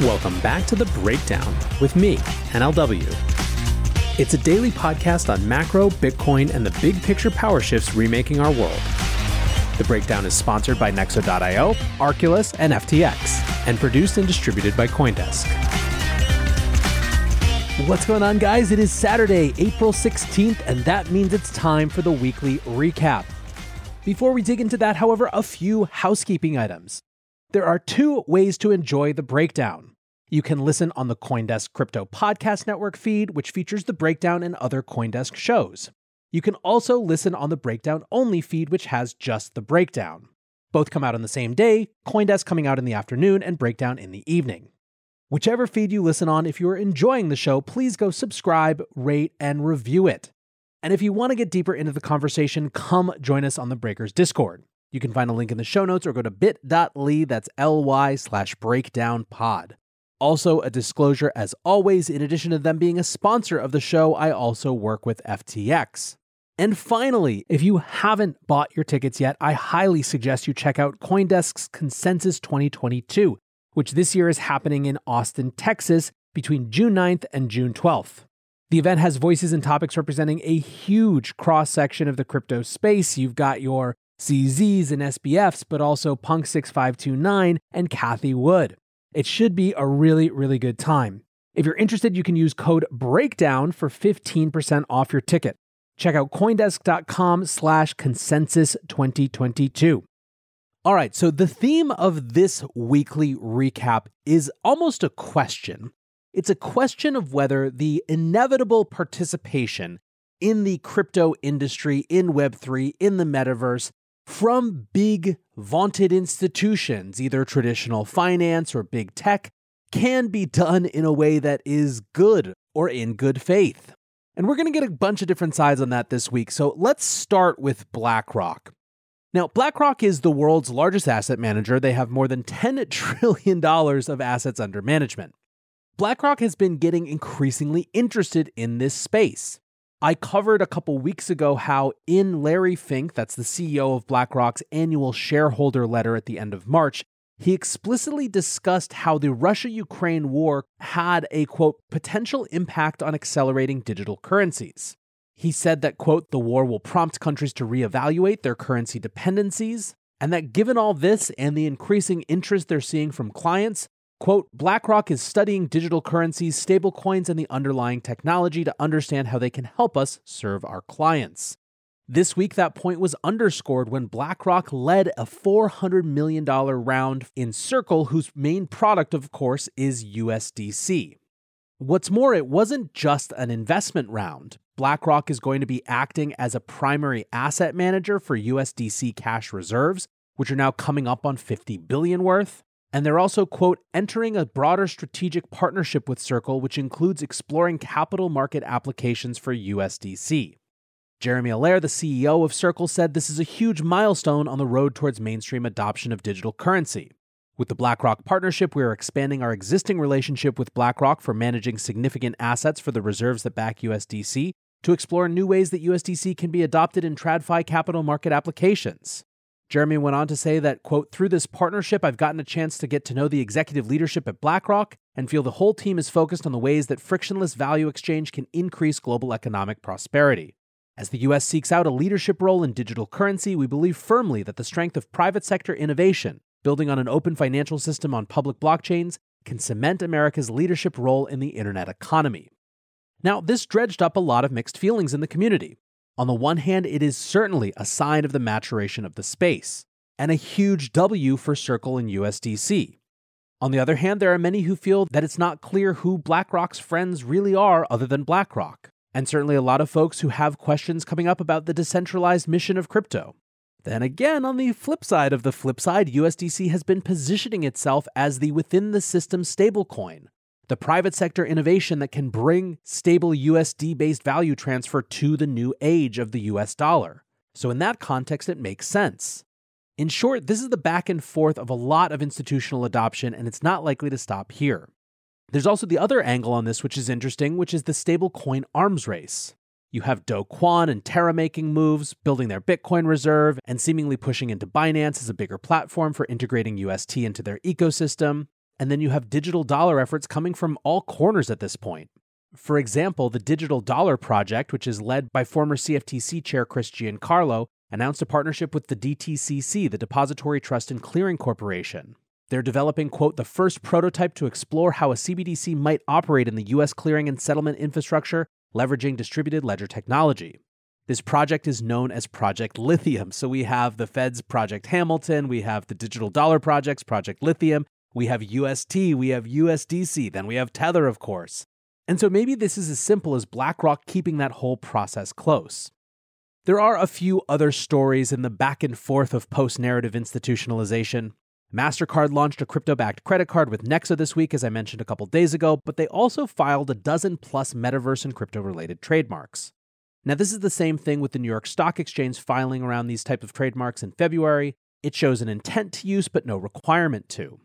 Welcome back to The Breakdown with me, NLW. It's a daily podcast on macro, Bitcoin, and the big picture power shifts remaking our world. The breakdown is sponsored by Nexo.io, Arculus, and FTX, and produced and distributed by Coindesk. What's going on, guys? It is Saturday, April 16th, and that means it's time for the weekly recap. Before we dig into that, however, a few housekeeping items. There are two ways to enjoy the breakdown. You can listen on the Coindesk Crypto Podcast Network feed, which features the breakdown and other Coindesk shows. You can also listen on the breakdown only feed, which has just the breakdown. Both come out on the same day, Coindesk coming out in the afternoon and breakdown in the evening. Whichever feed you listen on, if you are enjoying the show, please go subscribe, rate, and review it. And if you want to get deeper into the conversation, come join us on the Breakers Discord. You can find a link in the show notes or go to bit.ly, that's ly slash breakdown pod. Also, a disclosure as always, in addition to them being a sponsor of the show, I also work with FTX. And finally, if you haven't bought your tickets yet, I highly suggest you check out Coindesk's Consensus 2022, which this year is happening in Austin, Texas between June 9th and June 12th. The event has voices and topics representing a huge cross section of the crypto space. You've got your CZs and SBFs, but also Punk 6529 and Cathie Wood. It should be a really, really good time. If you're interested, you can use code BREAKDOWN for 15% off your ticket. Check out coindesk.com slash consensus 2022. All right, so the theme of this weekly recap is almost a question. It's a question of whether the inevitable participation in the crypto industry, in Web3, in the metaverse, from big, vaunted institutions, either traditional finance or big tech, can be done in a way that is good or in good faith. And we're going to get a bunch of different sides on that this week. So let's start with BlackRock. Now, BlackRock is the world's largest asset manager. They have more than $10 trillion of assets under management. BlackRock has been getting increasingly interested in this space. I covered a couple weeks ago how, in Larry Fink, that's the CEO of BlackRock's annual shareholder letter at the end of March, he explicitly discussed how the Russia Ukraine war had a quote, potential impact on accelerating digital currencies. He said that, quote, the war will prompt countries to reevaluate their currency dependencies, and that given all this and the increasing interest they're seeing from clients, Quote, BlackRock is studying digital currencies, stablecoins, and the underlying technology to understand how they can help us serve our clients. This week, that point was underscored when BlackRock led a $400 million round in Circle, whose main product, of course, is USDC. What's more, it wasn't just an investment round. BlackRock is going to be acting as a primary asset manager for USDC cash reserves, which are now coming up on 50 billion worth. And they're also, quote, entering a broader strategic partnership with Circle, which includes exploring capital market applications for USDC. Jeremy Allaire, the CEO of Circle, said this is a huge milestone on the road towards mainstream adoption of digital currency. With the BlackRock partnership, we are expanding our existing relationship with BlackRock for managing significant assets for the reserves that back USDC to explore new ways that USDC can be adopted in TradFi capital market applications. Jeremy went on to say that, quote, through this partnership, I've gotten a chance to get to know the executive leadership at BlackRock and feel the whole team is focused on the ways that frictionless value exchange can increase global economic prosperity. As the US seeks out a leadership role in digital currency, we believe firmly that the strength of private sector innovation, building on an open financial system on public blockchains, can cement America's leadership role in the internet economy. Now, this dredged up a lot of mixed feelings in the community. On the one hand, it is certainly a sign of the maturation of the space, and a huge W for Circle and USDC. On the other hand, there are many who feel that it's not clear who BlackRock's friends really are other than BlackRock, and certainly a lot of folks who have questions coming up about the decentralized mission of crypto. Then again, on the flip side of the flip side, USDC has been positioning itself as the within the system stablecoin, the private sector innovation that can bring stable USD based value transfer to the new age of the US dollar. So, in that context, it makes sense. In short, this is the back and forth of a lot of institutional adoption, and it's not likely to stop here. There's also the other angle on this, which is interesting, which is the stablecoin arms race. You have Do Kwon and Terra making moves, building their Bitcoin reserve, and seemingly pushing into Binance as a bigger platform for integrating UST into their ecosystem. And then you have digital dollar efforts coming from all corners at this point. For example, the Digital Dollar Project, which is led by former CFTC Chair Chris Giancarlo, announced a partnership with the DTCC, the Depository Trust and Clearing Corporation. They're developing, quote, the first prototype to explore how a CBDC might operate in the U.S. clearing and settlement infrastructure, leveraging distributed ledger technology. This project is known as Project Lithium. So we have the Fed's Project Hamilton, we have the Digital Dollar Project's Project Lithium, we have UST, we have USDC, then we have Tether, of course. And so maybe this is as simple as BlackRock keeping that whole process close. There are a few other stories in the back and forth of post narrative institutionalization. MasterCard launched a crypto backed credit card with Nexo this week, as I mentioned a couple days ago, but they also filed a dozen plus metaverse and crypto related trademarks. Now, this is the same thing with the New York Stock Exchange filing around these type of trademarks in February. It shows an intent to use, but no requirement to.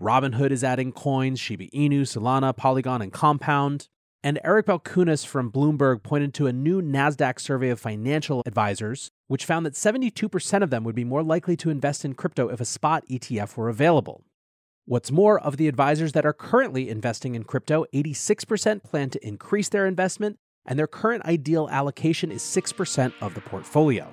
Robinhood is adding coins, Shiba Inu, Solana, Polygon, and Compound. And Eric Balchunas from Bloomberg pointed to a new NASDAQ survey of financial advisors, which found that 72% of them would be more likely to invest in crypto if a spot ETF were available. What's more, of the advisors that are currently investing in crypto, 86% plan to increase their investment, and their current ideal allocation is 6% of the portfolio.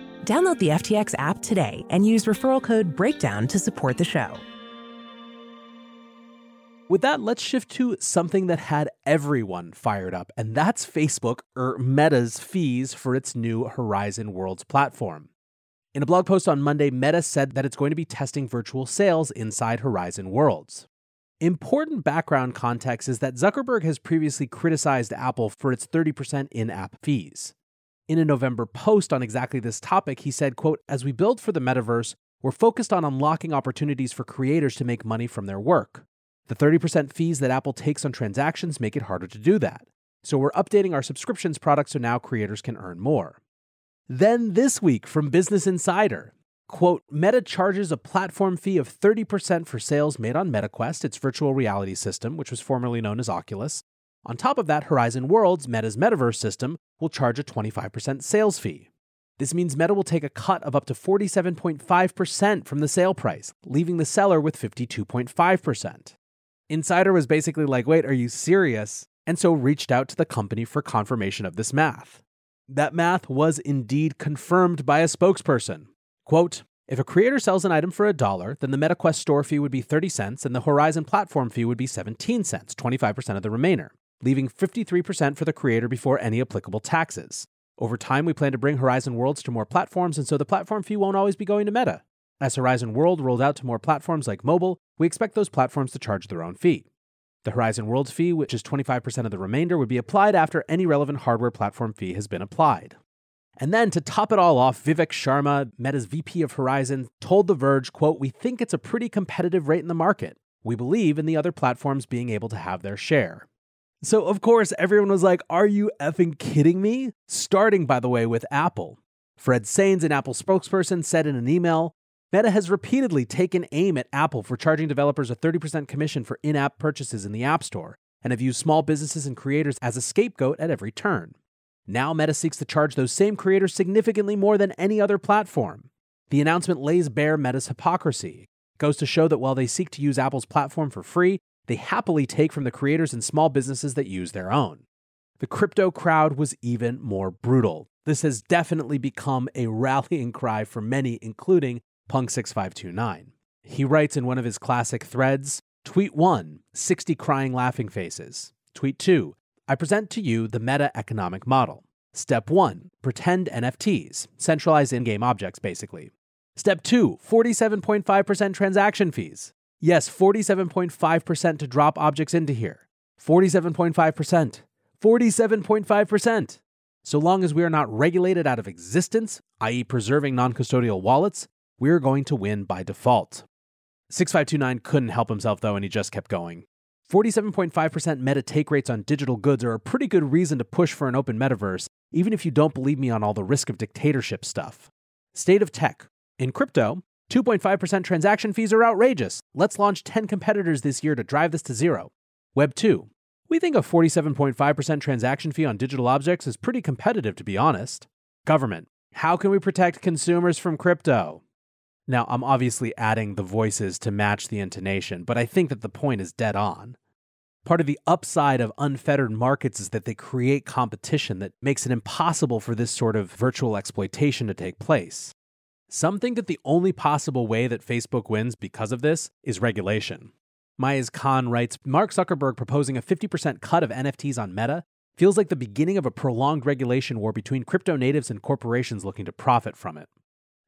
Download the FTX app today and use referral code BREAKDOWN to support the show. With that, let's shift to something that had everyone fired up, and that's Facebook, or Meta's fees for its new Horizon Worlds platform. In a blog post on Monday, Meta said that it's going to be testing virtual sales inside Horizon Worlds. Important background context is that Zuckerberg has previously criticized Apple for its 30% in app fees. In a November post on exactly this topic, he said, quote, As we build for the metaverse, we're focused on unlocking opportunities for creators to make money from their work. The 30% fees that Apple takes on transactions make it harder to do that. So we're updating our subscriptions product so now creators can earn more. Then this week from Business Insider, Quote, Meta charges a platform fee of 30% for sales made on MetaQuest, its virtual reality system, which was formerly known as Oculus. On top of that, Horizon Worlds, Meta's metaverse system, will charge a 25% sales fee. This means Meta will take a cut of up to 47.5% from the sale price, leaving the seller with 52.5%. Insider was basically like, wait, are you serious? And so reached out to the company for confirmation of this math. That math was indeed confirmed by a spokesperson. Quote, if a creator sells an item for a dollar, then the MetaQuest store fee would be 30 cents and the Horizon platform fee would be 17 cents, 25% of the remainder, leaving 53% for the creator before any applicable taxes. Over time, we plan to bring Horizon Worlds to more platforms, and so the platform fee won't always be going to Meta. As Horizon World rolls out to more platforms like mobile, we expect those platforms to charge their own fee. The Horizon Worlds fee, which is 25% of the remainder, would be applied after any relevant hardware platform fee has been applied. And then to top it all off, Vivek Sharma, Meta's VP of Horizon, told The Verge, quote, "We think it's a pretty competitive rate in the market. We believe in the other platforms being able to have their share." So, of course, everyone was like, Are you effing kidding me? Starting, by the way, with Apple. Fred Sainz, an Apple spokesperson, said in an email Meta has repeatedly taken aim at Apple for charging developers a 30% commission for in app purchases in the App Store and have used small businesses and creators as a scapegoat at every turn. Now, Meta seeks to charge those same creators significantly more than any other platform. The announcement lays bare Meta's hypocrisy. It goes to show that while they seek to use Apple's platform for free, they happily take from the creators and small businesses that use their own. The crypto crowd was even more brutal. This has definitely become a rallying cry for many, including Punk6529. He writes in one of his classic threads Tweet 1 60 crying laughing faces. Tweet 2 I present to you the meta economic model. Step 1 Pretend NFTs, centralized in game objects, basically. Step 2 47.5% transaction fees. Yes, 47.5% to drop objects into here. 47.5%. 47.5%. So long as we are not regulated out of existence, i.e., preserving non custodial wallets, we're going to win by default. 6529 couldn't help himself though, and he just kept going. 47.5% meta take rates on digital goods are a pretty good reason to push for an open metaverse, even if you don't believe me on all the risk of dictatorship stuff. State of tech. In crypto, 2.5% transaction fees are outrageous. Let's launch 10 competitors this year to drive this to zero. Web 2. We think a 47.5% transaction fee on digital objects is pretty competitive, to be honest. Government. How can we protect consumers from crypto? Now, I'm obviously adding the voices to match the intonation, but I think that the point is dead on. Part of the upside of unfettered markets is that they create competition that makes it impossible for this sort of virtual exploitation to take place. Some think that the only possible way that Facebook wins because of this is regulation. Mayes Khan writes Mark Zuckerberg proposing a 50% cut of NFTs on Meta feels like the beginning of a prolonged regulation war between crypto natives and corporations looking to profit from it.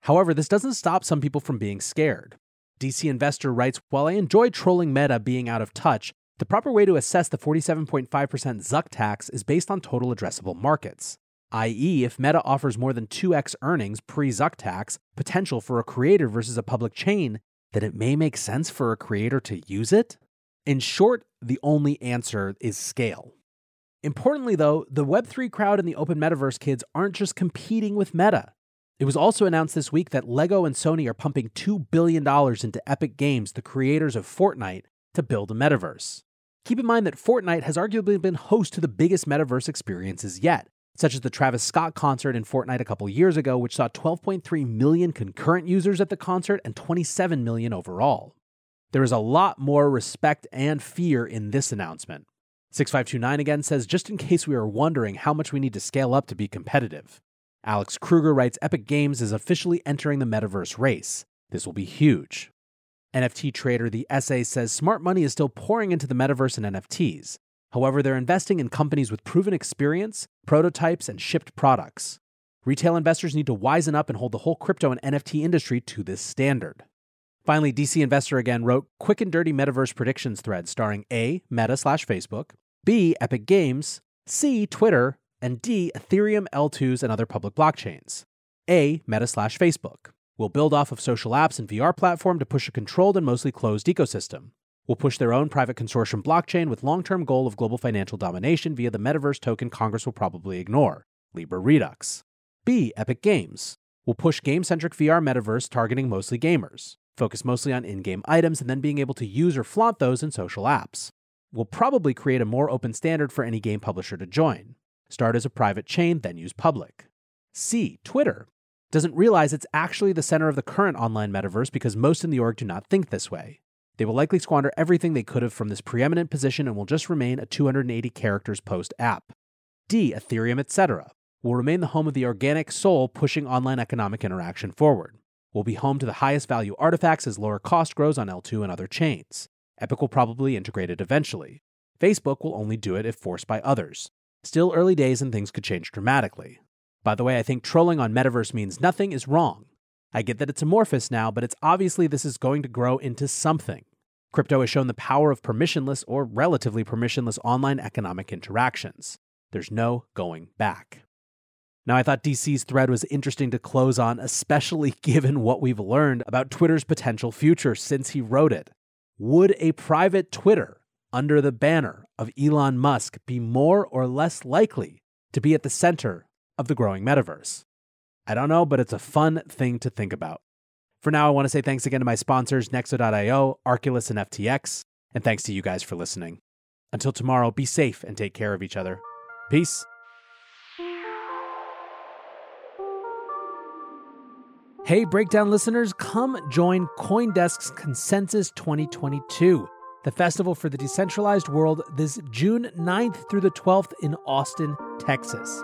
However, this doesn't stop some people from being scared. DC Investor writes While I enjoy trolling Meta being out of touch, the proper way to assess the 47.5% Zuck tax is based on total addressable markets i.e., if Meta offers more than 2x earnings pre Zuck tax potential for a creator versus a public chain, then it may make sense for a creator to use it? In short, the only answer is scale. Importantly, though, the Web3 crowd and the open metaverse kids aren't just competing with Meta. It was also announced this week that LEGO and Sony are pumping $2 billion into Epic Games, the creators of Fortnite, to build a metaverse. Keep in mind that Fortnite has arguably been host to the biggest metaverse experiences yet, such as the Travis Scott concert in Fortnite a couple years ago, which saw 12.3 million concurrent users at the concert and 27 million overall. There is a lot more respect and fear in this announcement. 6529 again says, just in case we are wondering how much we need to scale up to be competitive. Alex Kruger writes Epic Games is officially entering the metaverse race. This will be huge. NFT trader The Essay says smart money is still pouring into the metaverse and NFTs. However, they're investing in companies with proven experience, prototypes, and shipped products. Retail investors need to wisen up and hold the whole crypto and NFT industry to this standard. Finally, DC Investor again wrote quick and dirty metaverse predictions thread starring A, Meta slash Facebook, B, Epic Games, C, Twitter, and D, Ethereum, L2s, and other public blockchains. A, Meta slash Facebook. will build off of social apps and VR platform to push a controlled and mostly closed ecosystem will push their own private consortium blockchain with long-term goal of global financial domination via the metaverse token Congress will probably ignore, Libra Redux. B. Epic Games will push game centric VR metaverse targeting mostly gamers, focus mostly on in game items, and then being able to use or flaunt those in social apps. We'll probably create a more open standard for any game publisher to join. Start as a private chain, then use public. C. Twitter doesn't realize it's actually the center of the current online metaverse because most in the org do not think this way. They will likely squander everything they could have from this preeminent position and will just remain a 280 characters post app. D. Ethereum, etc. will remain the home of the organic soul pushing online economic interaction forward. Will be home to the highest value artifacts as lower cost grows on L2 and other chains. Epic will probably integrate it eventually. Facebook will only do it if forced by others. Still early days and things could change dramatically. By the way, I think trolling on metaverse means nothing is wrong. I get that it's amorphous now, but it's obviously this is going to grow into something. Crypto has shown the power of permissionless or relatively permissionless online economic interactions. There's no going back. Now, I thought DC's thread was interesting to close on, especially given what we've learned about Twitter's potential future since he wrote it. Would a private Twitter under the banner of Elon Musk be more or less likely to be at the center of the growing metaverse? I don't know, but it's a fun thing to think about. For now, I want to say thanks again to my sponsors, Nexo.io, Arculus, and FTX, and thanks to you guys for listening. Until tomorrow, be safe and take care of each other. Peace. Hey, Breakdown listeners, come join Coindesk's Consensus 2022, the festival for the decentralized world, this June 9th through the 12th in Austin, Texas.